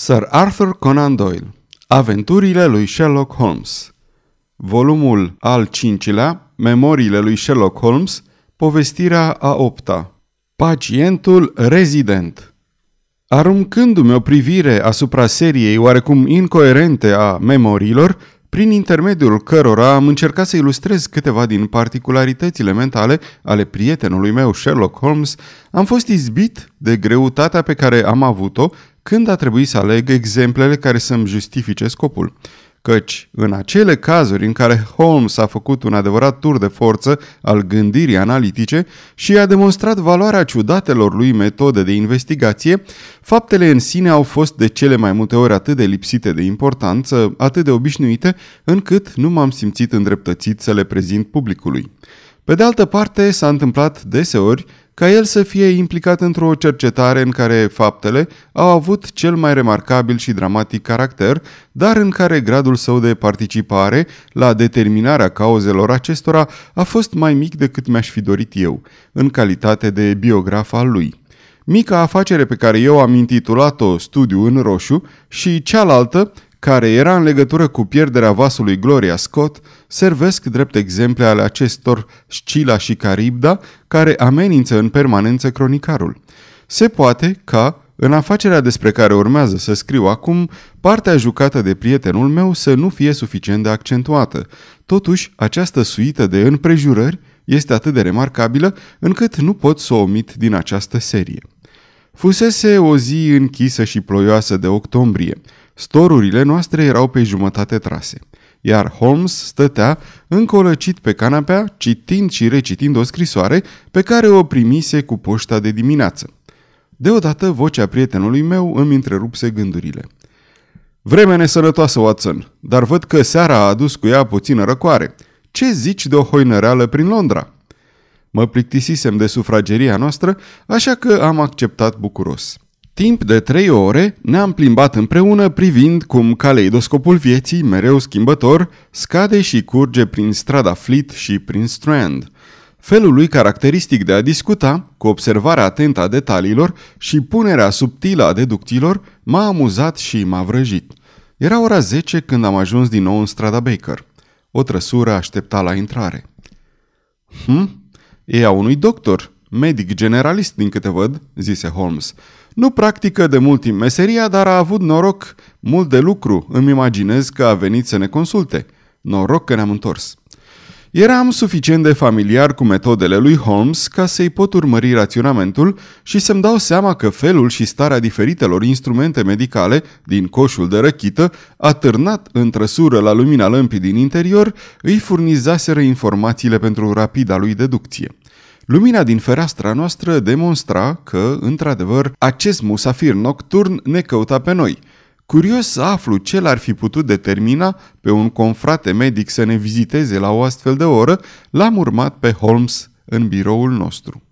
Sir Arthur Conan Doyle Aventurile lui Sherlock Holmes. Volumul al cincilea Memoriile lui Sherlock Holmes Povestirea a opta. Pacientul rezident. Aruncându-mi o privire asupra seriei oarecum incoerente a memoriilor, prin intermediul cărora am încercat să ilustrez câteva din particularitățile mentale ale prietenului meu Sherlock Holmes, am fost izbit de greutatea pe care am avut-o când a trebuit să aleg exemplele care să-mi justifice scopul. Căci, în acele cazuri în care Holmes a făcut un adevărat tur de forță al gândirii analitice și a demonstrat valoarea ciudatelor lui metode de investigație, faptele în sine au fost de cele mai multe ori atât de lipsite de importanță, atât de obișnuite, încât nu m-am simțit îndreptățit să le prezint publicului. Pe de altă parte, s-a întâmplat deseori ca el să fie implicat într-o cercetare în care faptele au avut cel mai remarcabil și dramatic caracter, dar în care gradul său de participare la determinarea cauzelor acestora a fost mai mic decât mi-aș fi dorit eu, în calitate de biograf al lui. Mica afacere pe care eu am intitulat-o Studiu în roșu și cealaltă care era în legătură cu pierderea vasului Gloria Scott, servesc drept exemple ale acestor Scila și Caribda, care amenință în permanență cronicarul. Se poate ca, în afacerea despre care urmează să scriu acum, partea jucată de prietenul meu să nu fie suficient de accentuată. Totuși, această suită de împrejurări este atât de remarcabilă încât nu pot să o omit din această serie. Fusese o zi închisă și ploioasă de octombrie. Storurile noastre erau pe jumătate trase, iar Holmes stătea încolăcit pe canapea, citind și recitind o scrisoare pe care o primise cu poșta de dimineață. Deodată vocea prietenului meu îmi întrerupse gândurile. Vreme nesănătoasă, Watson, dar văd că seara a adus cu ea puțină răcoare. Ce zici de o hoinăreală prin Londra?" Mă plictisisem de sufrageria noastră, așa că am acceptat bucuros. Timp de trei ore ne-am plimbat împreună privind cum caleidoscopul vieții, mereu schimbător, scade și curge prin strada Fleet și prin Strand. Felul lui caracteristic de a discuta, cu observarea atentă a detaliilor și punerea subtilă a deducțiilor, m-a amuzat și m-a vrăjit. Era ora 10 când am ajuns din nou în strada Baker. O trăsură aștepta la intrare. Hm? E a unui doctor, medic generalist din câte văd, zise Holmes. Nu practică de mult timp meseria, dar a avut noroc mult de lucru. Îmi imaginez că a venit să ne consulte. Noroc că ne-am întors. Eram suficient de familiar cu metodele lui Holmes ca să-i pot urmări raționamentul și să-mi dau seama că felul și starea diferitelor instrumente medicale din coșul de răchită, atârnat în trăsură la lumina lămpii din interior, îi furnizaseră informațiile pentru rapida lui deducție. Lumina din fereastra noastră demonstra că, într-adevăr, acest musafir nocturn ne căuta pe noi. Curios să aflu ce l-ar fi putut determina pe un confrate medic să ne viziteze la o astfel de oră, l-am urmat pe Holmes în biroul nostru.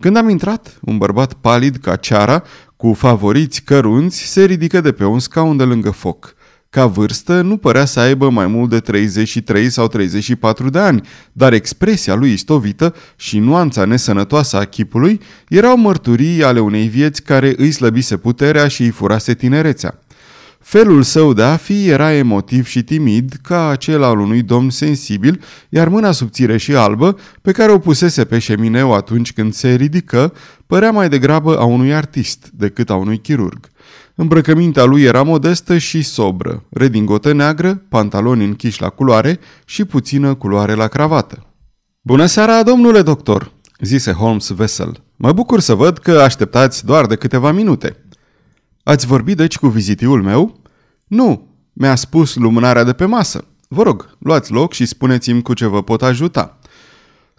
Când am intrat, un bărbat palid ca ceara, cu favoriți cărunți, se ridică de pe un scaun de lângă foc – ca vârstă nu părea să aibă mai mult de 33 sau 34 de ani, dar expresia lui istovită și nuanța nesănătoasă a chipului erau mărturii ale unei vieți care îi slăbise puterea și îi furase tinerețea. Felul său de a fi era emotiv și timid, ca acela al unui domn sensibil, iar mâna subțire și albă, pe care o pusese pe șemineu atunci când se ridică, părea mai degrabă a unui artist decât a unui chirurg. Îmbrăcămintea lui era modestă și sobră, redingotă neagră, pantaloni închiși la culoare și puțină culoare la cravată. Bună seara, domnule doctor!" zise Holmes vesel. Mă bucur să văd că așteptați doar de câteva minute." Ați vorbit deci cu vizitiul meu?" Nu, mi-a spus lumânarea de pe masă. Vă rog, luați loc și spuneți-mi cu ce vă pot ajuta."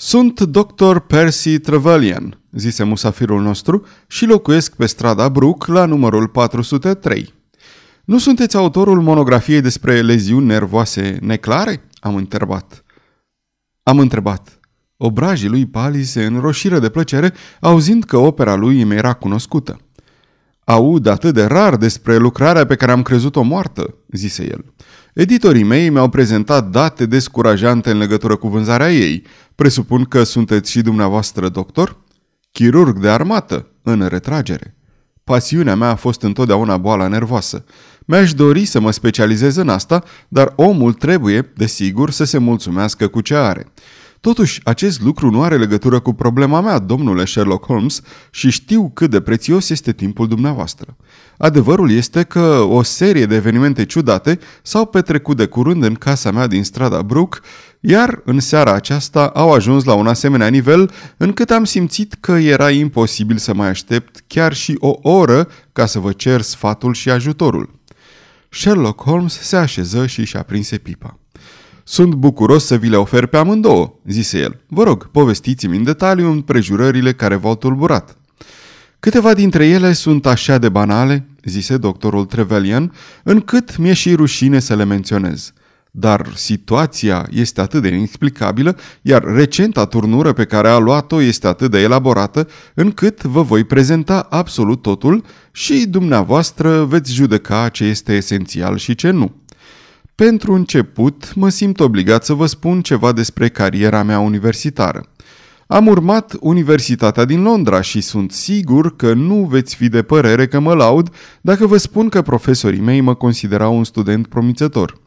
Sunt dr. Percy Trevelyan, zise musafirul nostru, și locuiesc pe strada Brook la numărul 403. Nu sunteți autorul monografiei despre leziuni nervoase neclare? Am întrebat. Am întrebat. Obrajii lui Pali se înroșiră de plăcere, auzind că opera lui îmi era cunoscută. Aud atât de rar despre lucrarea pe care am crezut-o moartă, zise el. Editorii mei mi-au prezentat date descurajante în legătură cu vânzarea ei. Presupun că sunteți și dumneavoastră doctor? Chirurg de armată, în retragere. Pasiunea mea a fost întotdeauna boala nervoasă. Mi-aș dori să mă specializez în asta, dar omul trebuie, desigur, să se mulțumească cu ce are. Totuși, acest lucru nu are legătură cu problema mea, domnule Sherlock Holmes, și știu cât de prețios este timpul dumneavoastră. Adevărul este că o serie de evenimente ciudate s-au petrecut de curând în casa mea din strada Brook, iar în seara aceasta au ajuns la un asemenea nivel încât am simțit că era imposibil să mai aștept chiar și o oră ca să vă cer sfatul și ajutorul. Sherlock Holmes se așeză și și-a prinse pipa. Sunt bucuros să vi le ofer pe amândouă, zise el. Vă rog, povestiți-mi în detaliu împrejurările care v-au tulburat. Câteva dintre ele sunt așa de banale, zise doctorul Trevelyan, încât mi-e și rușine să le menționez. Dar situația este atât de inexplicabilă, iar recenta turnură pe care a luat-o este atât de elaborată, încât vă voi prezenta absolut totul și dumneavoastră veți judeca ce este esențial și ce nu. Pentru început, mă simt obligat să vă spun ceva despre cariera mea universitară. Am urmat Universitatea din Londra și sunt sigur că nu veți fi de părere că mă laud dacă vă spun că profesorii mei mă considerau un student promițător.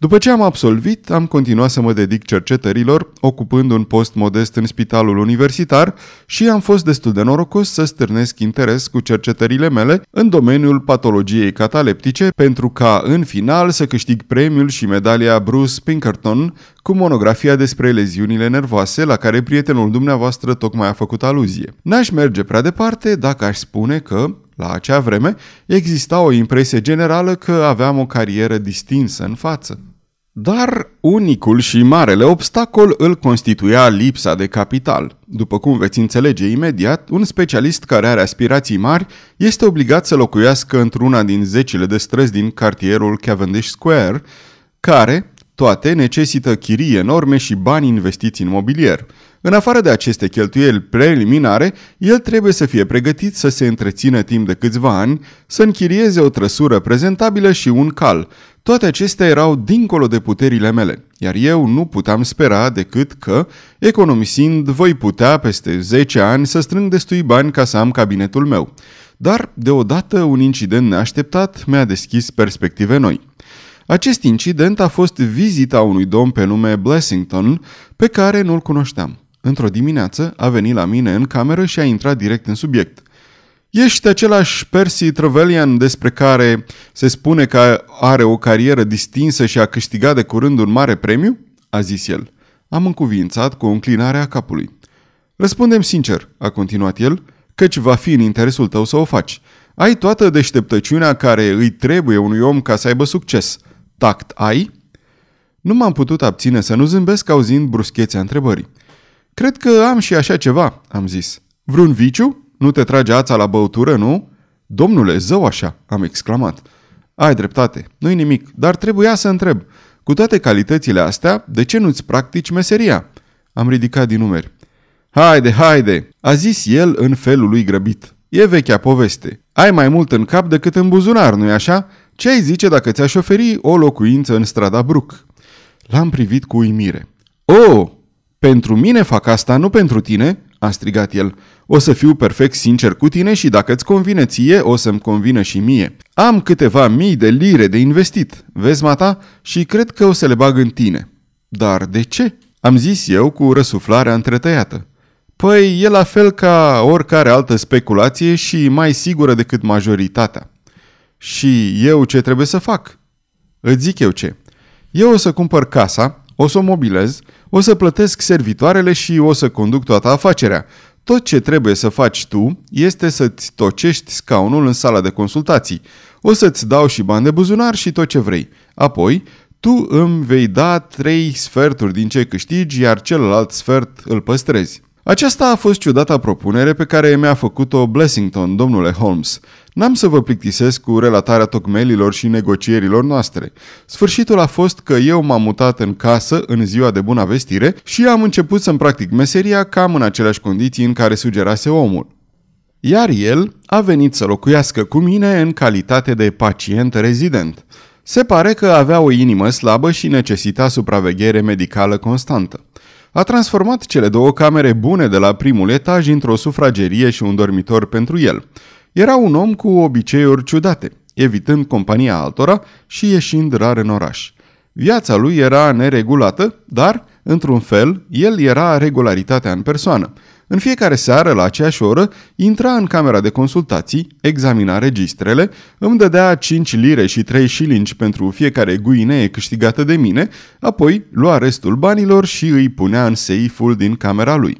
După ce am absolvit, am continuat să mă dedic cercetărilor, ocupând un post modest în spitalul universitar și am fost destul de norocos să stârnesc interes cu cercetările mele în domeniul patologiei cataleptice pentru ca, în final, să câștig premiul și medalia Bruce Pinkerton cu monografia despre leziunile nervoase la care prietenul dumneavoastră tocmai a făcut aluzie. N-aș merge prea departe dacă aș spune că, la acea vreme, exista o impresie generală că aveam o carieră distinsă în față. Dar unicul și marele obstacol îl constituia lipsa de capital. După cum veți înțelege imediat, un specialist care are aspirații mari este obligat să locuiască într-una din zecile de străzi din cartierul Cavendish Square, care, toate, necesită chirii enorme și bani investiți în mobilier – în afară de aceste cheltuieli preliminare, el trebuie să fie pregătit să se întrețină timp de câțiva ani, să închirieze o trăsură prezentabilă și un cal. Toate acestea erau dincolo de puterile mele, iar eu nu puteam spera decât că, economisind, voi putea peste 10 ani să strâng destui bani ca să am cabinetul meu. Dar, deodată, un incident neașteptat mi-a deschis perspective noi. Acest incident a fost vizita unui domn pe nume Blessington, pe care nu-l cunoșteam. Într-o dimineață a venit la mine în cameră și a intrat direct în subiect. Ești același Percy Trevelyan despre care se spune că are o carieră distinsă și a câștigat de curând un mare premiu? a zis el. Am încuvințat cu o înclinare a capului. Răspundem sincer, a continuat el, căci va fi în interesul tău să o faci. Ai toată deșteptăciunea care îi trebuie unui om ca să aibă succes. Tact ai? Nu m-am putut abține să nu zâmbesc auzind bruschețea întrebării. Cred că am și așa ceva, am zis. Vreun viciu? Nu te trage ața la băutură, nu? Domnule, zău așa, am exclamat. Ai dreptate, nu-i nimic, dar trebuia să întreb. Cu toate calitățile astea, de ce nu-ți practici meseria? Am ridicat din numeri. Haide, haide, a zis el în felul lui grăbit. E vechea poveste. Ai mai mult în cap decât în buzunar, nu-i așa? Ce ai zice dacă ți-aș oferi o locuință în strada Brook? L-am privit cu uimire. Oh, pentru mine fac asta, nu pentru tine?" a strigat el. O să fiu perfect sincer cu tine și dacă îți convine ție, o să-mi convină și mie. Am câteva mii de lire de investit, vezi, mata, și cred că o să le bag în tine. Dar de ce? Am zis eu cu răsuflarea întretăiată. Păi e la fel ca oricare altă speculație și mai sigură decât majoritatea. Și eu ce trebuie să fac? Îți zic eu ce. Eu o să cumpăr casa, o să o mobilez, o să plătesc servitoarele și o să conduc toată afacerea. Tot ce trebuie să faci tu este să-ți tocești scaunul în sala de consultații. O să-ți dau și bani de buzunar și tot ce vrei. Apoi, tu îmi vei da trei sferturi din ce câștigi, iar celălalt sfert îl păstrezi. Aceasta a fost ciudata propunere pe care mi-a făcut-o Blessington, domnule Holmes. N-am să vă plictisesc cu relatarea tocmelilor și negocierilor noastre. Sfârșitul a fost că eu m-am mutat în casă în ziua de bună vestire și am început să-mi practic meseria cam în aceleași condiții în care sugerase omul. Iar el a venit să locuiască cu mine în calitate de pacient rezident. Se pare că avea o inimă slabă și necesita supraveghere medicală constantă a transformat cele două camere bune de la primul etaj într-o sufragerie și un dormitor pentru el. Era un om cu obiceiuri ciudate, evitând compania altora și ieșind rar în oraș. Viața lui era neregulată, dar, într-un fel, el era regularitatea în persoană. În fiecare seară, la aceeași oră, intra în camera de consultații, examina registrele, îmi dădea 5 lire și 3 șilingi pentru fiecare guinee câștigată de mine, apoi lua restul banilor și îi punea în seiful din camera lui.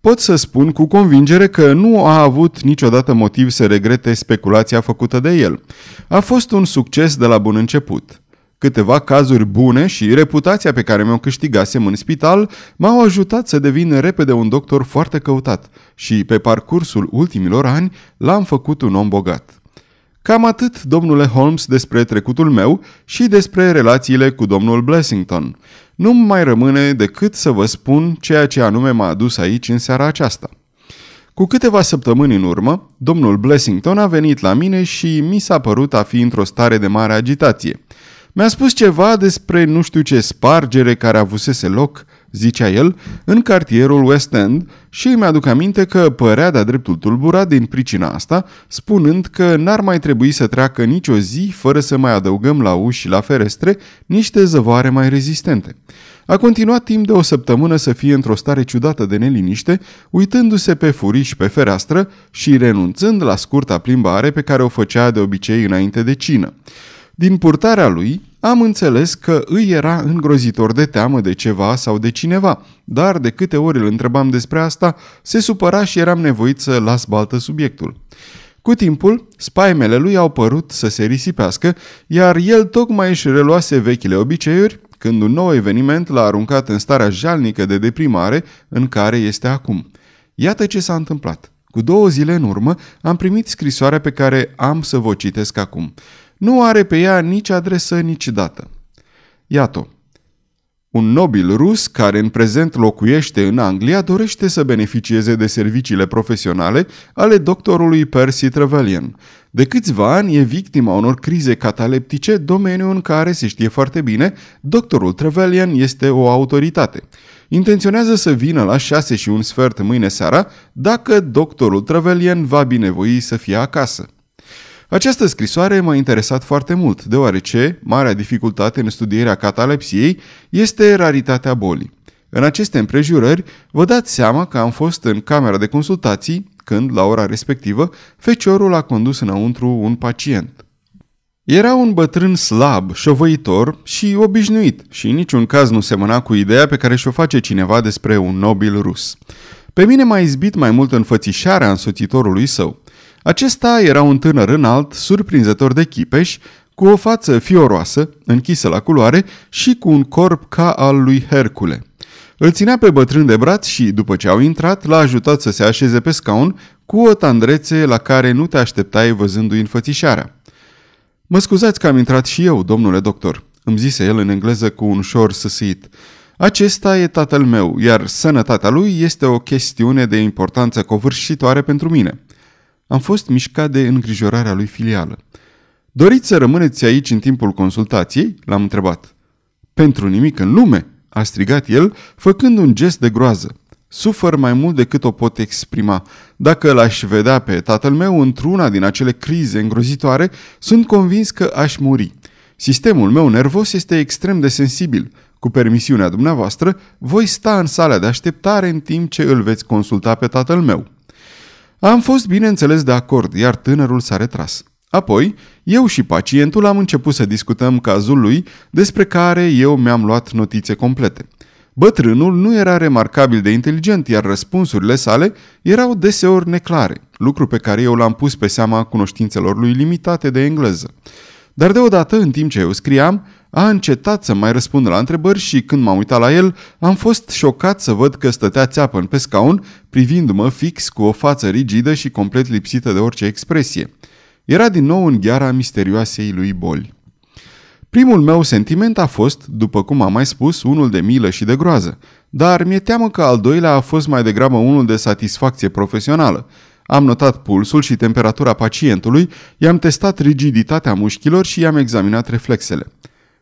Pot să spun cu convingere că nu a avut niciodată motiv să regrete speculația făcută de el. A fost un succes de la bun început. Câteva cazuri bune și reputația pe care mi-o câștigasem în spital m-au ajutat să devin repede un doctor foarte căutat și pe parcursul ultimilor ani l-am făcut un om bogat. Cam atât, domnule Holmes, despre trecutul meu și despre relațiile cu domnul Blessington. Nu mai rămâne decât să vă spun ceea ce anume m-a adus aici în seara aceasta. Cu câteva săptămâni în urmă, domnul Blessington a venit la mine și mi s-a părut a fi într-o stare de mare agitație. Mi-a spus ceva despre nu știu ce spargere care avusese loc, zicea el, în cartierul West End și îmi aduc aminte că părea de-a dreptul tulburat din pricina asta, spunând că n-ar mai trebui să treacă nicio zi fără să mai adăugăm la uși și la ferestre niște zăvoare mai rezistente. A continuat timp de o săptămână să fie într-o stare ciudată de neliniște, uitându-se pe furiș pe fereastră și renunțând la scurta plimbare pe care o făcea de obicei înainte de cină. Din purtarea lui, am înțeles că îi era îngrozitor de teamă de ceva sau de cineva, dar de câte ori îl întrebam despre asta, se supăra și eram nevoit să las baltă subiectul. Cu timpul, spaimele lui au părut să se risipească, iar el tocmai își reluase vechile obiceiuri, când un nou eveniment l-a aruncat în starea jalnică de deprimare în care este acum. Iată ce s-a întâmplat. Cu două zile în urmă am primit scrisoarea pe care am să vă citesc acum. Nu are pe ea nici adresă, nici dată. Iată. Un nobil rus care în prezent locuiește în Anglia dorește să beneficieze de serviciile profesionale ale doctorului Percy Trevelyan. De câțiva ani e victima unor crize cataleptice, domeniu în care se știe foarte bine, doctorul Trevelyan este o autoritate. Intenționează să vină la șase și un sfert mâine seara, dacă doctorul Trevelyan va binevoi să fie acasă. Această scrisoare m-a interesat foarte mult, deoarece marea dificultate în studierea catalepsiei este raritatea bolii. În aceste împrejurări, vă dați seama că am fost în camera de consultații când, la ora respectivă, feciorul a condus înăuntru un pacient. Era un bătrân slab, șovăitor și obișnuit și în niciun caz nu semăna cu ideea pe care și-o face cineva despre un nobil rus. Pe mine m-a izbit mai mult înfățișarea însoțitorului său. Acesta era un tânăr înalt, surprinzător de chipeș, cu o față fioroasă, închisă la culoare și cu un corp ca al lui Hercule. Îl ținea pe bătrân de braț și, după ce au intrat, l-a ajutat să se așeze pe scaun cu o tandrețe la care nu te așteptai văzându-i înfățișarea. Mă scuzați că am intrat și eu, domnule doctor, îmi zise el în engleză cu un ușor săsit. Acesta e tatăl meu, iar sănătatea lui este o chestiune de importanță covârșitoare pentru mine. Am fost mișcat de îngrijorarea lui filială. Doriți să rămâneți aici în timpul consultației?" l-am întrebat. Pentru nimic în lume!" a strigat el, făcând un gest de groază. Sufăr mai mult decât o pot exprima. Dacă l-aș vedea pe tatăl meu într-una din acele crize îngrozitoare, sunt convins că aș muri. Sistemul meu nervos este extrem de sensibil. Cu permisiunea dumneavoastră, voi sta în sala de așteptare în timp ce îl veți consulta pe tatăl meu. Am fost bineînțeles de acord, iar tânărul s-a retras. Apoi, eu și pacientul am început să discutăm cazul lui, despre care eu mi-am luat notițe complete. Bătrânul nu era remarcabil de inteligent, iar răspunsurile sale erau deseori neclare, lucru pe care eu l-am pus pe seama cunoștințelor lui limitate de engleză. Dar deodată, în timp ce eu scriam, a încetat să mai răspundă la întrebări și când m-am uitat la el, am fost șocat să văd că stătea țeapăn pe scaun, privindu-mă fix cu o față rigidă și complet lipsită de orice expresie. Era din nou în gheara misterioasei lui boli. Primul meu sentiment a fost, după cum am mai spus, unul de milă și de groază, dar mi-e teamă că al doilea a fost mai degrabă unul de satisfacție profesională. Am notat pulsul și temperatura pacientului, i-am testat rigiditatea mușchilor și i-am examinat reflexele.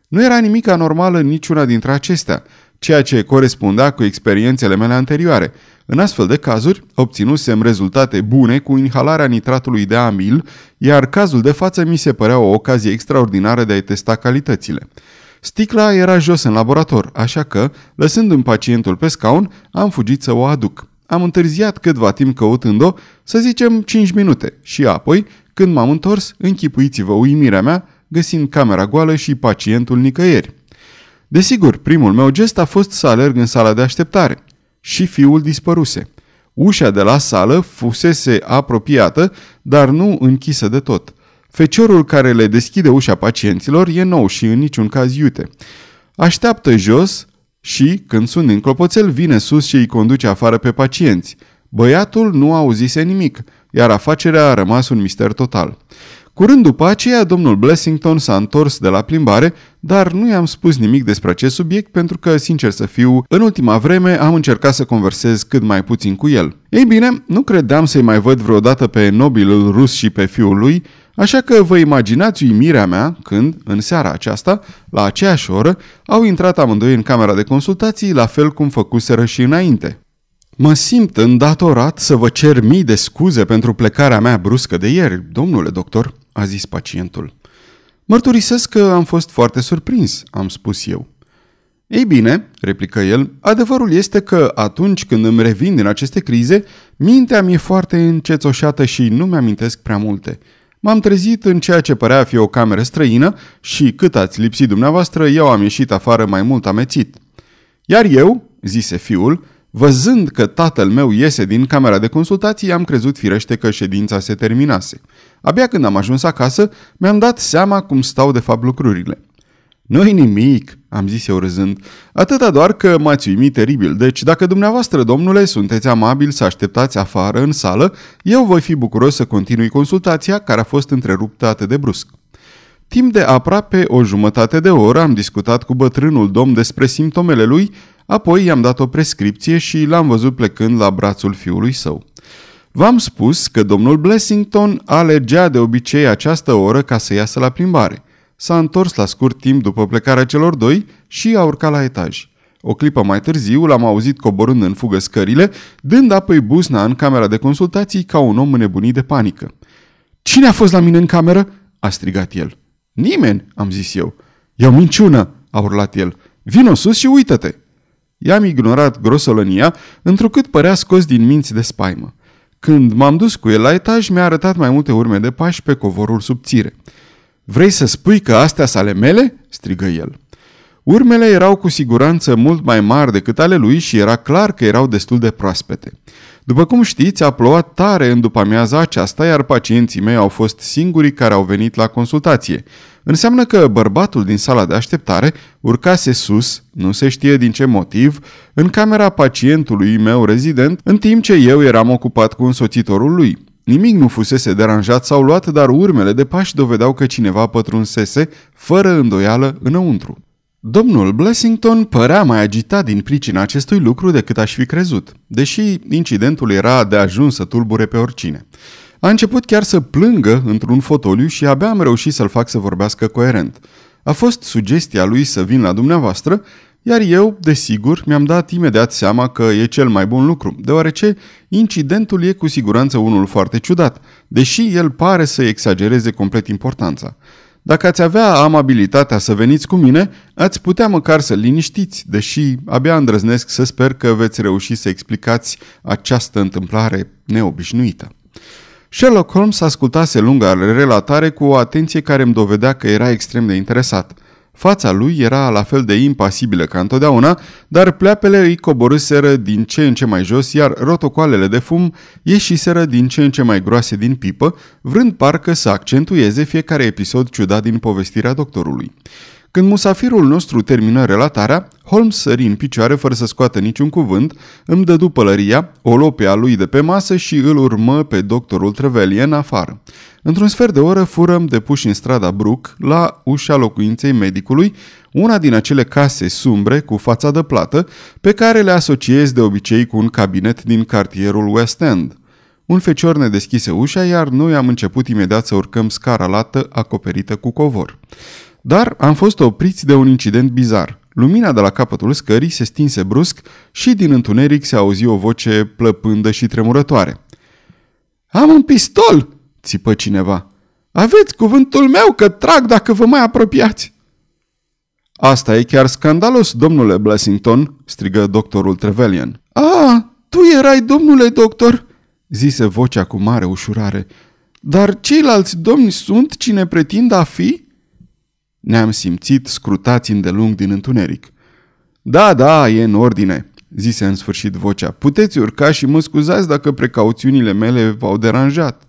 Nu era nimic anormal în niciuna dintre acestea, ceea ce corespundea cu experiențele mele anterioare. În astfel de cazuri, obținusem rezultate bune cu inhalarea nitratului de amil, iar cazul de față mi se părea o ocazie extraordinară de a-i testa calitățile. Sticla era jos în laborator, așa că, lăsându-mi pacientul pe scaun, am fugit să o aduc. Am întârziat câtva timp căutând-o, să zicem 5 minute, și apoi, când m-am întors, închipuiți-vă uimirea mea, găsind camera goală și pacientul nicăieri. Desigur, primul meu gest a fost să alerg în sala de așteptare. Și fiul dispăruse. Ușa de la sală fusese apropiată, dar nu închisă de tot. Feciorul care le deschide ușa pacienților e nou și în niciun caz iute. Așteaptă jos și, când sunt în clopoțel, vine sus și îi conduce afară pe pacienți. Băiatul nu auzise nimic, iar afacerea a rămas un mister total. Curând după aceea, domnul Blessington s-a întors de la plimbare, dar nu i-am spus nimic despre acest subiect pentru că, sincer să fiu, în ultima vreme am încercat să conversez cât mai puțin cu el. Ei bine, nu credeam să-i mai văd vreodată pe nobilul rus și pe fiul lui, așa că vă imaginați uimirea mea când, în seara aceasta, la aceeași oră, au intrat amândoi în camera de consultații, la fel cum făcuseră și înainte. Mă simt îndatorat să vă cer mii de scuze pentru plecarea mea bruscă de ieri, domnule doctor, a zis pacientul. Mărturisesc că am fost foarte surprins, am spus eu. Ei bine, replică el, adevărul este că atunci când îmi revin din aceste crize, mintea mi-e foarte încețoșată și nu mi-amintesc prea multe. M-am trezit în ceea ce părea a fi o cameră străină și cât ați lipsit dumneavoastră, eu am ieșit afară mai mult amețit. Iar eu, zise fiul, Văzând că tatăl meu iese din camera de consultații, am crezut firește că ședința se terminase. Abia când am ajuns acasă, mi-am dat seama cum stau de fapt lucrurile. Nu-i nimic, am zis eu râzând, atâta doar că m-ați uimit teribil, deci dacă dumneavoastră, domnule, sunteți amabil să așteptați afară în sală, eu voi fi bucuros să continui consultația care a fost întreruptă atât de brusc. Timp de aproape o jumătate de oră am discutat cu bătrânul domn despre simptomele lui, Apoi i-am dat o prescripție și l-am văzut plecând la brațul fiului său. V-am spus că domnul Blessington alergea de obicei această oră ca să iasă la plimbare. S-a întors la scurt timp după plecarea celor doi și a urcat la etaj. O clipă mai târziu l-am auzit coborând în fugă scările, dând apoi busna în camera de consultații ca un om înnebunit de panică. Cine a fost la mine în cameră?" a strigat el. Nimeni," am zis eu. E o minciună," a urlat el. Vino sus și uită-te." I-am ignorat grosolănia, întrucât părea scos din minți de spaimă. Când m-am dus cu el la etaj, mi-a arătat mai multe urme de pași pe covorul subțire. Vrei să spui că astea sunt ale mele?" strigă el. Urmele erau cu siguranță mult mai mari decât ale lui și era clar că erau destul de proaspete. După cum știți, a plouat tare în după amiaza aceasta, iar pacienții mei au fost singurii care au venit la consultație. Înseamnă că bărbatul din sala de așteptare urcase sus, nu se știe din ce motiv, în camera pacientului meu rezident, în timp ce eu eram ocupat cu însoțitorul lui. Nimic nu fusese deranjat sau luat, dar urmele de pași dovedeau că cineva pătrunsese, fără îndoială, înăuntru. Domnul Blessington părea mai agitat din pricina acestui lucru decât aș fi crezut, deși incidentul era de ajuns să tulbure pe oricine. A început chiar să plângă într-un fotoliu și abia am reușit să-l fac să vorbească coerent. A fost sugestia lui să vin la dumneavoastră, iar eu, desigur, mi-am dat imediat seama că e cel mai bun lucru, deoarece incidentul e cu siguranță unul foarte ciudat, deși el pare să exagereze complet importanța. Dacă ați avea amabilitatea să veniți cu mine, ați putea măcar să liniștiți, deși abia îndrăznesc să sper că veți reuși să explicați această întâmplare neobișnuită. Sherlock Holmes ascultase lunga relatare cu o atenție care îmi dovedea că era extrem de interesat – Fața lui era la fel de impasibilă ca întotdeauna, dar pleapele îi coborâseră din ce în ce mai jos, iar rotocoalele de fum ieșiseră din ce în ce mai groase din pipă, vrând parcă să accentueze fiecare episod ciudat din povestirea doctorului. Când musafirul nostru termină relatarea, Holmes sări în picioare fără să scoată niciun cuvânt, îmi dădu pălăria, o lope a lui de pe masă și îl urmă pe doctorul Trevelyan afară. Într-un sfert de oră furăm depuși în strada Brook, la ușa locuinței medicului, una din acele case sumbre cu fața de plată, pe care le asociez de obicei cu un cabinet din cartierul West End. Un fecior ne deschise ușa, iar noi am început imediat să urcăm scara lată acoperită cu covor. Dar am fost opriți de un incident bizar. Lumina de la capătul scării se stinse brusc și din întuneric se auzi o voce plăpândă și tremurătoare. Am un pistol!" țipă cineva. Aveți cuvântul meu că trag dacă vă mai apropiați!" Asta e chiar scandalos, domnule Blessington!" strigă doctorul Trevelyan. A, tu erai domnule doctor!" zise vocea cu mare ușurare. Dar ceilalți domni sunt cine pretind a fi?" Ne-am simțit scrutați îndelung din întuneric. Da, da, e în ordine, zise în sfârșit vocea. Puteți urca și mă scuzați dacă precauțiunile mele v-au deranjat.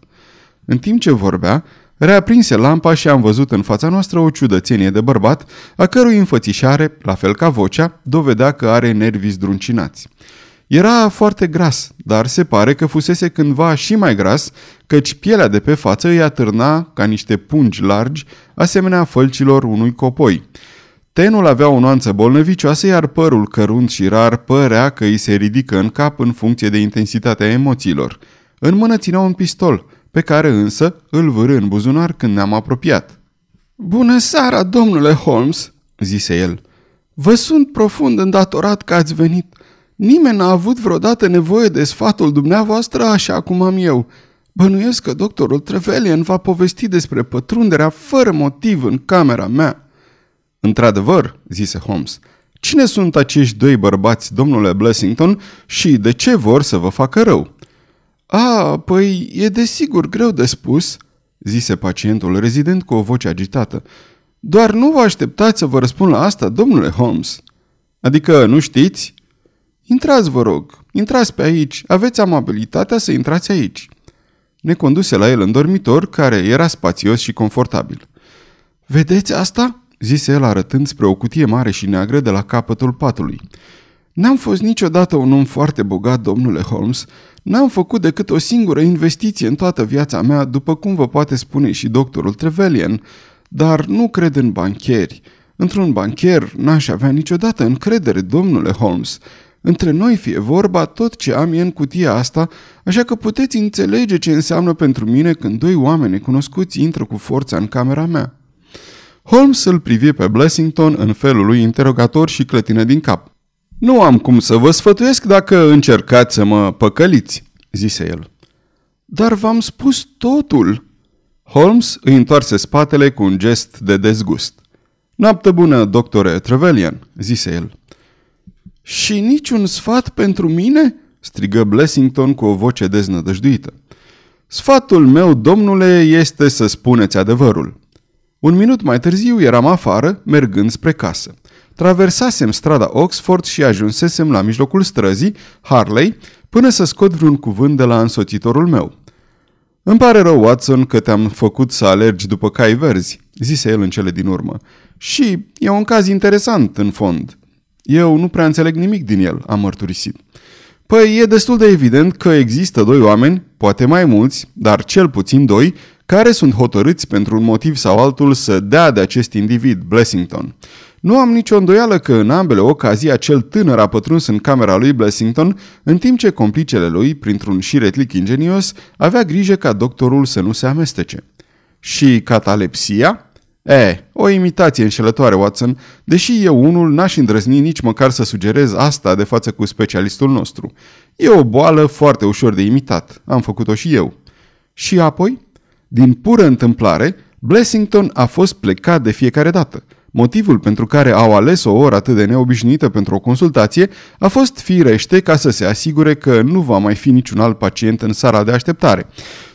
În timp ce vorbea, reaprinse lampa și am văzut în fața noastră o ciudățenie de bărbat, a cărui înfățișare, la fel ca vocea, dovedea că are nervii zdruncinați. Era foarte gras, dar se pare că fusese cândva și mai gras, căci pielea de pe față îi atârna ca niște pungi largi, asemenea fălcilor unui copoi. Tenul avea o nuanță bolnăvicioasă, iar părul cărunt și rar părea că îi se ridică în cap în funcție de intensitatea emoțiilor. În mână ținea un pistol, pe care însă îl vârâ în buzunar când ne-am apropiat. Bună seara, domnule Holmes!" zise el. Vă sunt profund îndatorat că ați venit. Nimeni n-a avut vreodată nevoie de sfatul dumneavoastră așa cum am eu. Bănuiesc că doctorul Trevelyan va povesti despre pătrunderea fără motiv în camera mea. Într-adevăr, zise Holmes, cine sunt acești doi bărbați, domnule Blessington, și de ce vor să vă facă rău? A, păi e desigur greu de spus, zise pacientul rezident cu o voce agitată. Doar nu vă așteptați să vă răspund la asta, domnule Holmes. Adică nu știți? Intrați, vă rog, intrați pe aici, aveți amabilitatea să intrați aici. Ne conduse la el în dormitor, care era spațios și confortabil. Vedeți asta?" zise el arătând spre o cutie mare și neagră de la capătul patului. N-am fost niciodată un om foarte bogat, domnule Holmes. N-am făcut decât o singură investiție în toată viața mea, după cum vă poate spune și doctorul Trevelyan, dar nu cred în bancheri. Într-un bancher n-aș avea niciodată încredere, domnule Holmes. Între noi fie vorba, tot ce am e în cutia asta, așa că puteți înțelege ce înseamnă pentru mine când doi oameni cunoscuți intră cu forța în camera mea. Holmes îl privi pe Blessington în felul lui interogator și clătină din cap. Nu am cum să vă sfătuiesc dacă încercați să mă păcăliți, zise el. Dar v-am spus totul. Holmes îi întoarse spatele cu un gest de dezgust. Noapte bună, doctore Trevelyan, zise el. Și niciun sfat pentru mine?" strigă Blessington cu o voce deznădăjduită. Sfatul meu, domnule, este să spuneți adevărul. Un minut mai târziu eram afară, mergând spre casă. Traversasem strada Oxford și ajunsesem la mijlocul străzii, Harley, până să scot vreun cuvânt de la însoțitorul meu. Îmi pare rău, Watson, că te-am făcut să alergi după cai verzi, zise el în cele din urmă. Și e un caz interesant, în fond. Eu nu prea înțeleg nimic din el, am mărturisit. Păi e destul de evident că există doi oameni, poate mai mulți, dar cel puțin doi, care sunt hotărâți pentru un motiv sau altul să dea de acest individ, Blessington. Nu am nicio îndoială că în ambele ocazii acel tânăr a pătruns în camera lui Blessington, în timp ce complicele lui, printr-un șiretlic ingenios, avea grijă ca doctorul să nu se amestece. Și catalepsia? E, o imitație înșelătoare, Watson, deși eu unul n-aș îndrăzni nici măcar să sugerez asta de față cu specialistul nostru. E o boală foarte ușor de imitat. Am făcut-o și eu. Și apoi, din pură întâmplare, Blessington a fost plecat de fiecare dată. Motivul pentru care au ales o oră atât de neobișnuită pentru o consultație a fost firește ca să se asigure că nu va mai fi niciun alt pacient în sala de așteptare.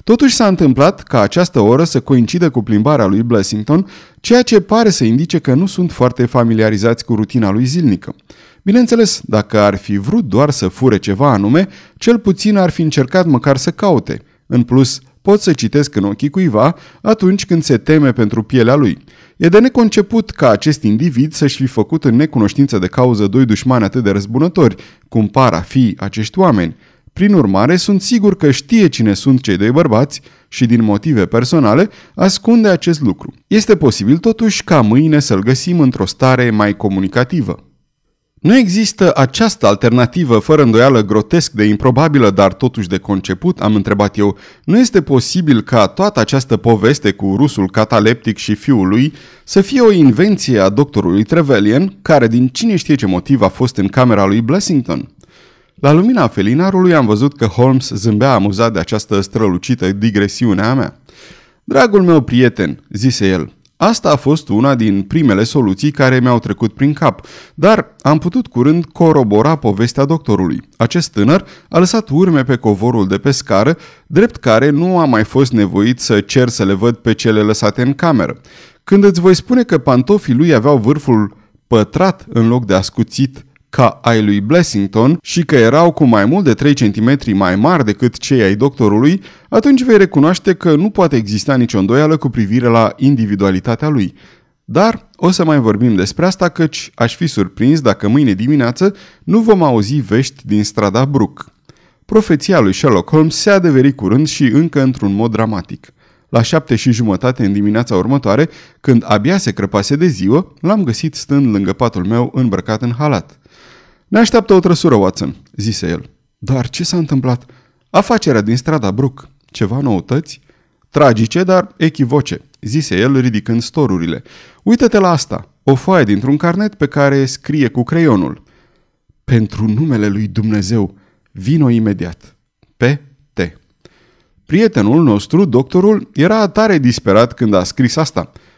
Totuși s-a întâmplat ca această oră să coincide cu plimbarea lui Blessington, ceea ce pare să indice că nu sunt foarte familiarizați cu rutina lui zilnică. Bineînțeles, dacă ar fi vrut doar să fure ceva anume, cel puțin ar fi încercat măcar să caute. În plus, pot să citesc în ochii cuiva atunci când se teme pentru pielea lui. E de neconceput ca acest individ să-și fi făcut în necunoștință de cauză doi dușmani atât de răzbunători, cum par a fi acești oameni. Prin urmare, sunt sigur că știe cine sunt cei doi bărbați și din motive personale ascunde acest lucru. Este posibil totuși ca mâine să-l găsim într-o stare mai comunicativă. Nu există această alternativă fără îndoială grotesc de improbabilă, dar totuși de conceput, am întrebat eu. Nu este posibil ca toată această poveste cu rusul cataleptic și fiul lui să fie o invenție a doctorului Trevelyan, care din cine știe ce motiv a fost în camera lui Blessington? La lumina felinarului am văzut că Holmes zâmbea amuzat de această strălucită digresiune a mea. Dragul meu prieten, zise el, Asta a fost una din primele soluții care mi-au trecut prin cap, dar am putut curând corobora povestea doctorului. Acest tânăr a lăsat urme pe covorul de pe scară, drept care nu a mai fost nevoit să cer să le văd pe cele lăsate în cameră. Când îți voi spune că pantofii lui aveau vârful pătrat în loc de ascuțit ca ai lui Blessington și că erau cu mai mult de 3 cm mai mari decât cei ai doctorului, atunci vei recunoaște că nu poate exista nicio îndoială cu privire la individualitatea lui. Dar o să mai vorbim despre asta căci aș fi surprins dacă mâine dimineață nu vom auzi vești din strada Brook. Profeția lui Sherlock Holmes se adeveri curând și încă într-un mod dramatic. La șapte și jumătate în dimineața următoare, când abia se crăpase de ziua, l-am găsit stând lângă patul meu îmbrăcat în halat. Ne așteaptă o trăsură, Watson, zise el. Dar ce s-a întâmplat? Afacerea din strada Brook. Ceva noutăți? Tragice, dar echivoce, zise el ridicând storurile. Uită-te la asta, o foaie dintr-un carnet pe care scrie cu creionul. Pentru numele lui Dumnezeu, vino imediat. P. T. Prietenul nostru, doctorul, era tare disperat când a scris asta –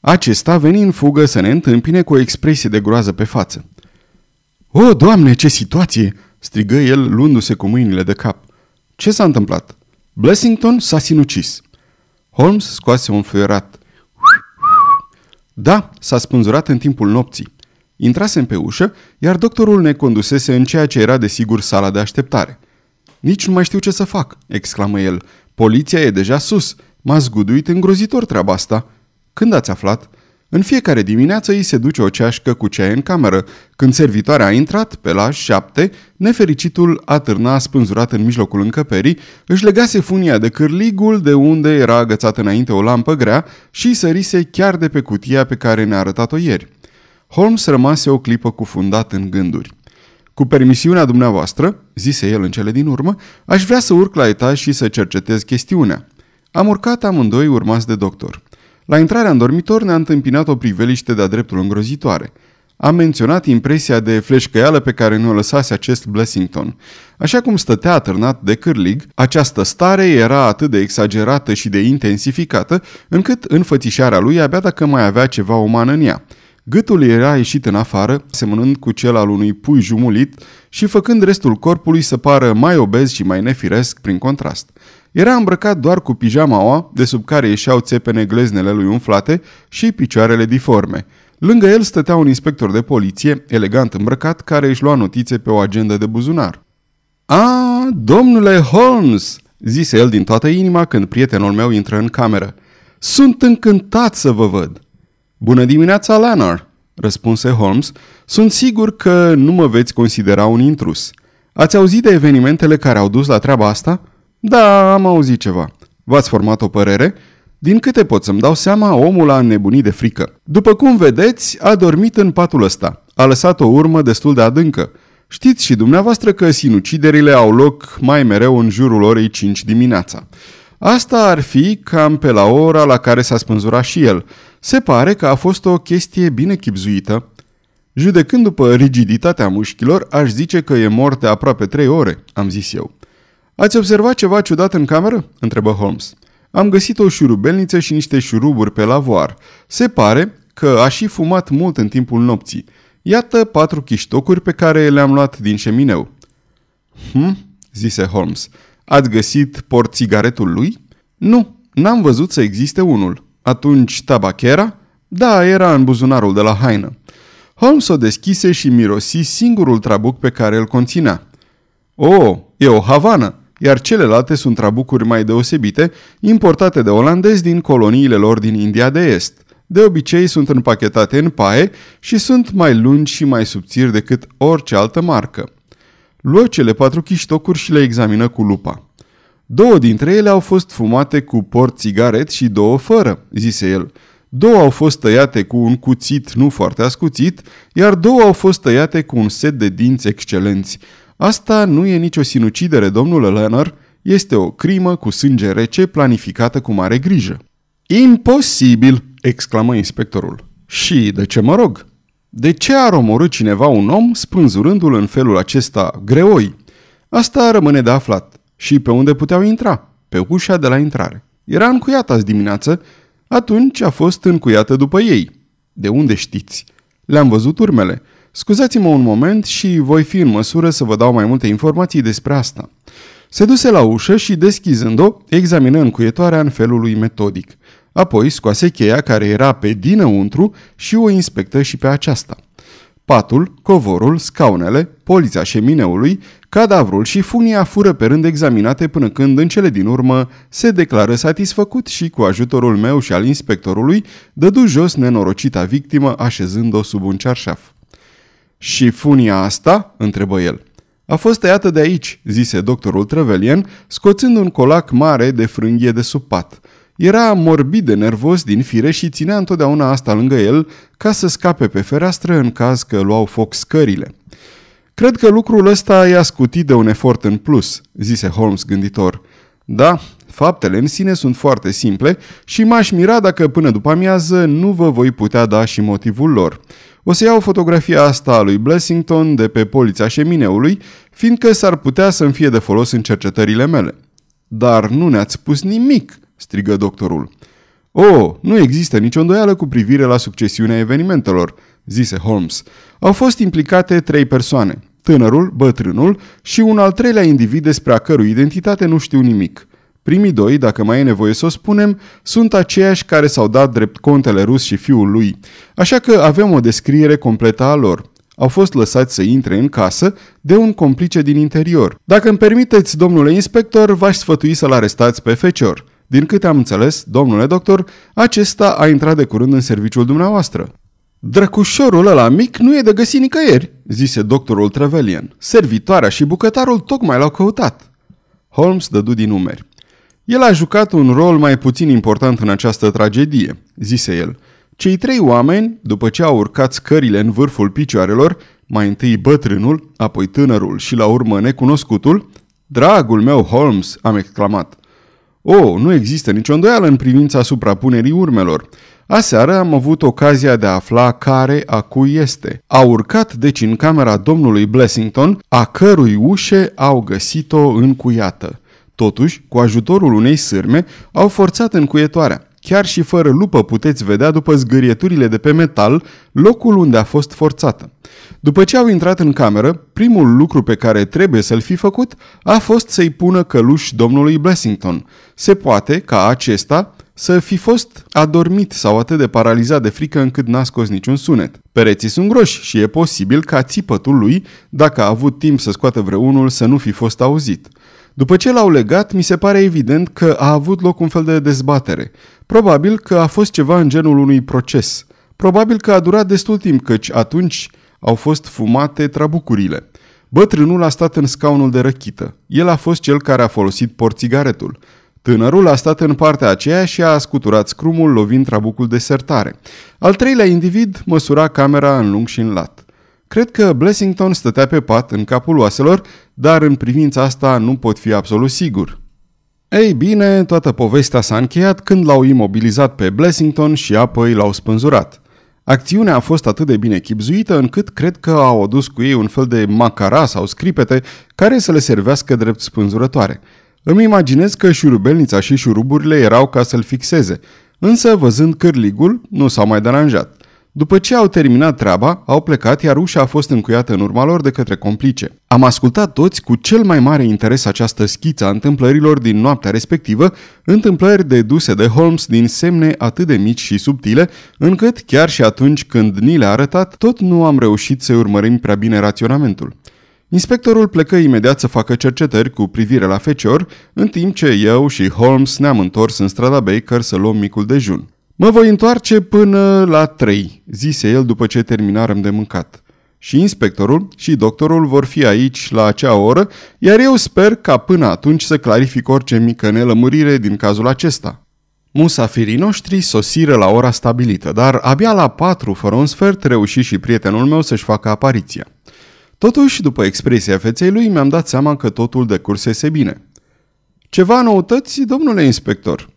Acesta veni în fugă să ne întâmpine cu o expresie de groază pe față. O, doamne, ce situație!" strigă el, luându-se cu mâinile de cap. Ce s-a întâmplat? Blessington s-a sinucis. Holmes scoase un fluierat. Da, s-a spânzurat în timpul nopții. Intrasem pe ușă, iar doctorul ne condusese în ceea ce era de sigur sala de așteptare. Nici nu mai știu ce să fac, exclamă el. Poliția e deja sus. M-a zguduit îngrozitor treaba asta. Când ați aflat? În fiecare dimineață îi se duce o ceașcă cu ceai în cameră. Când servitoarea a intrat, pe la șapte, nefericitul atârna spânzurat în mijlocul încăperii, își legase funia de cârligul de unde era agățată înainte o lampă grea și sărise chiar de pe cutia pe care ne-a arătat-o ieri. Holmes rămase o clipă cufundat în gânduri. Cu permisiunea dumneavoastră, zise el în cele din urmă, aș vrea să urc la etaj și să cercetez chestiunea. Am urcat amândoi urmați de doctor. La intrarea în dormitor ne-a întâmpinat o priveliște de-a dreptul îngrozitoare. Am menționat impresia de fleșcăială pe care ne-o lăsase acest Blessington. Așa cum stătea atârnat de cârlig, această stare era atât de exagerată și de intensificată, încât înfățișarea lui abia dacă mai avea ceva uman în ea. Gâtul era ieșit în afară, semănând cu cel al unui pui jumulit și făcând restul corpului să pară mai obez și mai nefiresc prin contrast. Era îmbrăcat doar cu pijamaua, de sub care ieșeau țepene gleznele lui umflate și picioarele diforme. Lângă el stătea un inspector de poliție, elegant îmbrăcat, care își lua notițe pe o agendă de buzunar. A, domnule Holmes!" zise el din toată inima când prietenul meu intră în cameră. Sunt încântat să vă văd!" Bună dimineața, Lanner!" răspunse Holmes. Sunt sigur că nu mă veți considera un intrus. Ați auzit de evenimentele care au dus la treaba asta?" Da, am auzit ceva. V-ați format o părere? Din câte pot să-mi dau seama, omul a înnebunit de frică. După cum vedeți, a dormit în patul ăsta. A lăsat o urmă destul de adâncă. Știți și dumneavoastră că sinuciderile au loc mai mereu în jurul orei 5 dimineața. Asta ar fi cam pe la ora la care s-a spânzurat și el. Se pare că a fost o chestie bine chipzuită. Judecând după rigiditatea mușchilor, aș zice că e mort de aproape trei ore, am zis eu. Ați observat ceva ciudat în cameră?" întrebă Holmes. Am găsit o șurubelniță și niște șuruburi pe lavoar. Se pare că a și fumat mult în timpul nopții. Iată patru chiștocuri pe care le-am luat din șemineu. Hm, zise Holmes. Ați găsit porțigaretul lui? Nu, n-am văzut să existe unul. Atunci tabachera? Da, era în buzunarul de la haină. Holmes o deschise și mirosi singurul trabuc pe care îl conținea. Oh, e o havană, iar celelalte sunt trabucuri mai deosebite, importate de olandezi din coloniile lor din India de Est. De obicei sunt împachetate în paie și sunt mai lungi și mai subțiri decât orice altă marcă. Luă cele patru chiștocuri și le examină cu lupa. Două dintre ele au fost fumate cu port țigaret și două fără, zise el. Două au fost tăiate cu un cuțit nu foarte ascuțit, iar două au fost tăiate cu un set de dinți excelenți. Asta nu e nicio sinucidere, domnule Lenner, este o crimă cu sânge rece planificată cu mare grijă. Imposibil, exclamă inspectorul. Și de ce mă rog? De ce ar omorâ cineva un om spânzurându-l în felul acesta greoi? Asta rămâne de aflat. Și pe unde puteau intra? Pe ușa de la intrare. Era încuiată azi dimineață, atunci a fost încuiată după ei. De unde știți? Le-am văzut urmele. Scuzați-mă un moment și voi fi în măsură să vă dau mai multe informații despre asta. Se duse la ușă și, deschizând-o, examină încuietoarea în felul lui metodic. Apoi scoase cheia care era pe dinăuntru și o inspectă și pe aceasta. Patul, covorul, scaunele, polița șemineului, cadavrul și funia fură pe rând examinate până când, în cele din urmă, se declară satisfăcut și, cu ajutorul meu și al inspectorului, dădu jos nenorocita victimă așezând-o sub un cearșaf. Și funia asta?" întrebă el. A fost tăiată de aici," zise doctorul Trevelien, scoțând un colac mare de frânghie de sub pat. Era morbid de nervos din fire și ținea întotdeauna asta lângă el ca să scape pe fereastră în caz că luau foc scările. Cred că lucrul ăsta i-a scutit de un efort în plus, zise Holmes gânditor. Da, faptele în sine sunt foarte simple și m-aș mira dacă până după amiază nu vă voi putea da și motivul lor. O să iau fotografia asta a lui Blessington de pe polița șemineului, fiindcă s-ar putea să-mi fie de folos în cercetările mele. Dar nu ne-ați spus nimic, strigă doctorul. Oh, nu există nicio îndoială cu privire la succesiunea evenimentelor, zise Holmes. Au fost implicate trei persoane, tânărul, bătrânul și un al treilea individ despre a cărui identitate nu știu nimic. Primii doi, dacă mai e nevoie să o spunem, sunt aceiași care s-au dat drept contele rus și fiul lui, așa că avem o descriere completă a lor. Au fost lăsați să intre în casă de un complice din interior. Dacă îmi permiteți, domnule inspector, v-aș sfătui să-l arestați pe fecior. Din câte am înțeles, domnule doctor, acesta a intrat de curând în serviciul dumneavoastră. Drăcușorul ăla mic nu e de găsit nicăieri, zise doctorul Trevelyan. Servitoarea și bucătarul tocmai l-au căutat. Holmes dădu din numeri. El a jucat un rol mai puțin important în această tragedie, zise el. Cei trei oameni, după ce au urcat scările în vârful picioarelor, mai întâi bătrânul, apoi tânărul și la urmă necunoscutul, Dragul meu, Holmes, am exclamat. O, oh, nu există nicio îndoială în privința suprapunerii urmelor. Aseară am avut ocazia de a afla care a cui este. A urcat deci în camera domnului Blessington, a cărui ușe au găsit-o încuiată. Totuși, cu ajutorul unei sârme, au forțat încuietoarea. Chiar și fără lupă puteți vedea după zgârieturile de pe metal locul unde a fost forțată. După ce au intrat în cameră, primul lucru pe care trebuie să-l fi făcut a fost să-i pună căluș domnului Blessington. Se poate ca acesta să fi fost adormit sau atât de paralizat de frică încât n-a scos niciun sunet. Pereții sunt groși și e posibil ca țipătul lui, dacă a avut timp să scoată vreunul, să nu fi fost auzit. După ce l-au legat, mi se pare evident că a avut loc un fel de dezbatere. Probabil că a fost ceva în genul unui proces. Probabil că a durat destul timp, căci atunci au fost fumate trabucurile. Bătrânul a stat în scaunul de răchită. El a fost cel care a folosit porțigaretul. Tânărul a stat în partea aceea și a scuturat scrumul lovind trabucul de sertare. Al treilea individ măsura camera în lung și în lat. Cred că Blessington stătea pe pat în capul oaselor, dar în privința asta nu pot fi absolut sigur. Ei bine, toată povestea s-a încheiat când l-au imobilizat pe Blessington și apoi l-au spânzurat. Acțiunea a fost atât de bine chipzuită încât cred că au adus cu ei un fel de macara sau scripete care să le servească drept spânzurătoare. Îmi imaginez că șurubelnița și șuruburile erau ca să-l fixeze, însă văzând cârligul, nu s-au mai deranjat. După ce au terminat treaba, au plecat, iar ușa a fost încuiată în urma lor de către complice. Am ascultat toți cu cel mai mare interes această schiță a întâmplărilor din noaptea respectivă, întâmplări deduse de Holmes din semne atât de mici și subtile, încât chiar și atunci când ni le-a arătat, tot nu am reușit să urmărim prea bine raționamentul. Inspectorul plecă imediat să facă cercetări cu privire la fecior, în timp ce eu și Holmes ne-am întors în strada Baker să luăm micul dejun. Mă voi întoarce până la trei, zise el după ce terminarăm de mâncat. Și inspectorul și doctorul vor fi aici la acea oră, iar eu sper ca până atunci să clarific orice mică nelămurire din cazul acesta. Musafirii noștri sosiră la ora stabilită, dar abia la patru fără un sfert reuși și prietenul meu să-și facă apariția. Totuși, după expresia feței lui, mi-am dat seama că totul decursese bine. Ceva noutăți, domnule inspector?"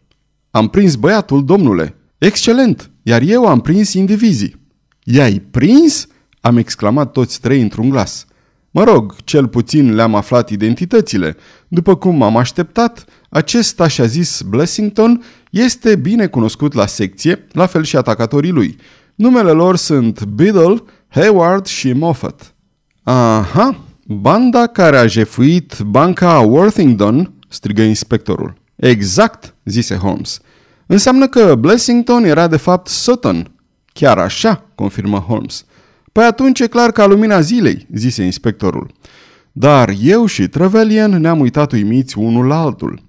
Am prins băiatul, domnule." Excelent! Iar eu am prins indivizii." I-ai prins?" am exclamat toți trei într-un glas. Mă rog, cel puțin le-am aflat identitățile. După cum am așteptat, acest așa zis Blessington este bine cunoscut la secție, la fel și atacatorii lui. Numele lor sunt Biddle, Hayward și Moffat. Aha, banda care a jefuit banca Worthington, strigă inspectorul. Exact, zise Holmes. Înseamnă că Blessington era de fapt Sutton. Chiar așa, confirmă Holmes. Păi atunci e clar ca lumina zilei, zise inspectorul. Dar eu și Trevelyan ne-am uitat uimiți unul la altul.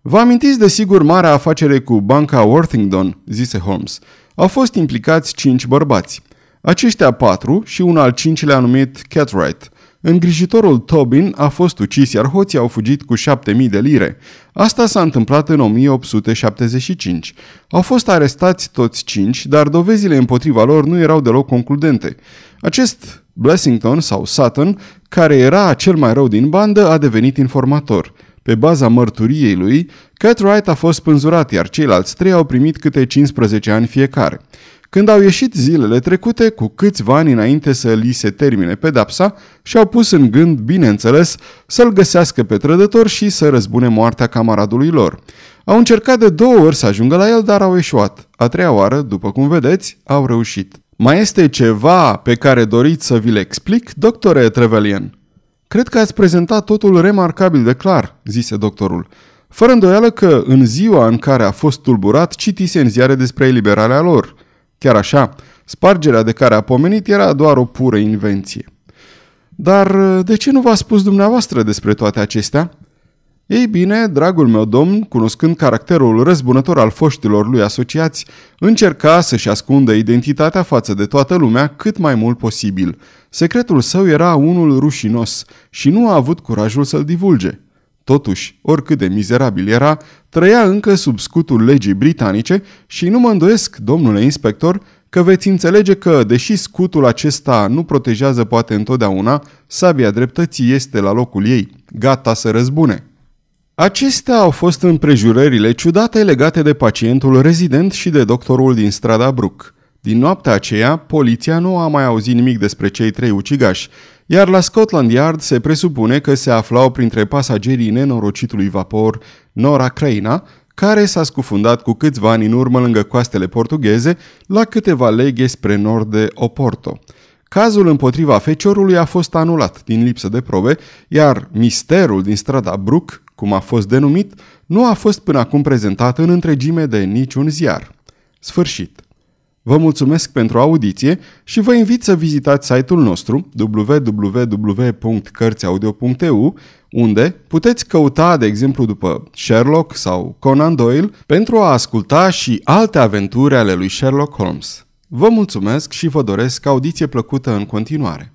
Vă amintiți de sigur marea afacere cu banca Worthington, zise Holmes. Au fost implicați cinci bărbați. Aceștia patru și un al cincilea numit Catwright – Îngrijitorul Tobin a fost ucis, iar hoții au fugit cu 7000 de lire. Asta s-a întâmplat în 1875. Au fost arestați toți cinci, dar dovezile împotriva lor nu erau deloc concludente. Acest Blessington sau Sutton, care era cel mai rău din bandă, a devenit informator. Pe baza mărturiei lui, Cartwright a fost pânzurat, iar ceilalți trei au primit câte 15 ani fiecare. Când au ieșit zilele trecute, cu câțiva ani înainte să li se termine pedapsa, și-au pus în gând, bineînțeles, să-l găsească pe trădător și să răzbune moartea camaradului lor. Au încercat de două ori să ajungă la el, dar au eșuat. A treia oară, după cum vedeți, au reușit. Mai este ceva pe care doriți să vi-l explic, doctore Trevelyan? Cred că ați prezentat totul remarcabil de clar, zise doctorul. Fără îndoială că, în ziua în care a fost tulburat, citise în ziare despre eliberarea lor – Chiar așa, spargerea de care a pomenit era doar o pură invenție. Dar de ce nu v-a spus dumneavoastră despre toate acestea? Ei bine, dragul meu domn, cunoscând caracterul răzbunător al foștilor lui asociați, încerca să-și ascundă identitatea față de toată lumea cât mai mult posibil. Secretul său era unul rușinos și nu a avut curajul să-l divulge. Totuși, oricât de mizerabil era, trăia încă sub scutul legii britanice și nu mă îndoiesc, domnule inspector, că veți înțelege că, deși scutul acesta nu protejează poate întotdeauna, sabia dreptății este la locul ei, gata să răzbune. Acestea au fost împrejurările ciudate legate de pacientul rezident și de doctorul din strada Brook. Din noaptea aceea, poliția nu a mai auzit nimic despre cei trei ucigași, iar la Scotland Yard se presupune că se aflau printre pasagerii nenorocitului vapor Nora Creina, care s-a scufundat cu câțiva ani în urmă lângă coastele portugheze, la câteva leghe spre nord de Oporto. Cazul împotriva feciorului a fost anulat din lipsă de probe, iar misterul din strada Brook, cum a fost denumit, nu a fost până acum prezentat în întregime de niciun ziar. Sfârșit. Vă mulțumesc pentru audiție și vă invit să vizitați site-ul nostru www.cărțiaudio.eu unde puteți căuta, de exemplu, după Sherlock sau Conan Doyle pentru a asculta și alte aventuri ale lui Sherlock Holmes. Vă mulțumesc și vă doresc audiție plăcută în continuare.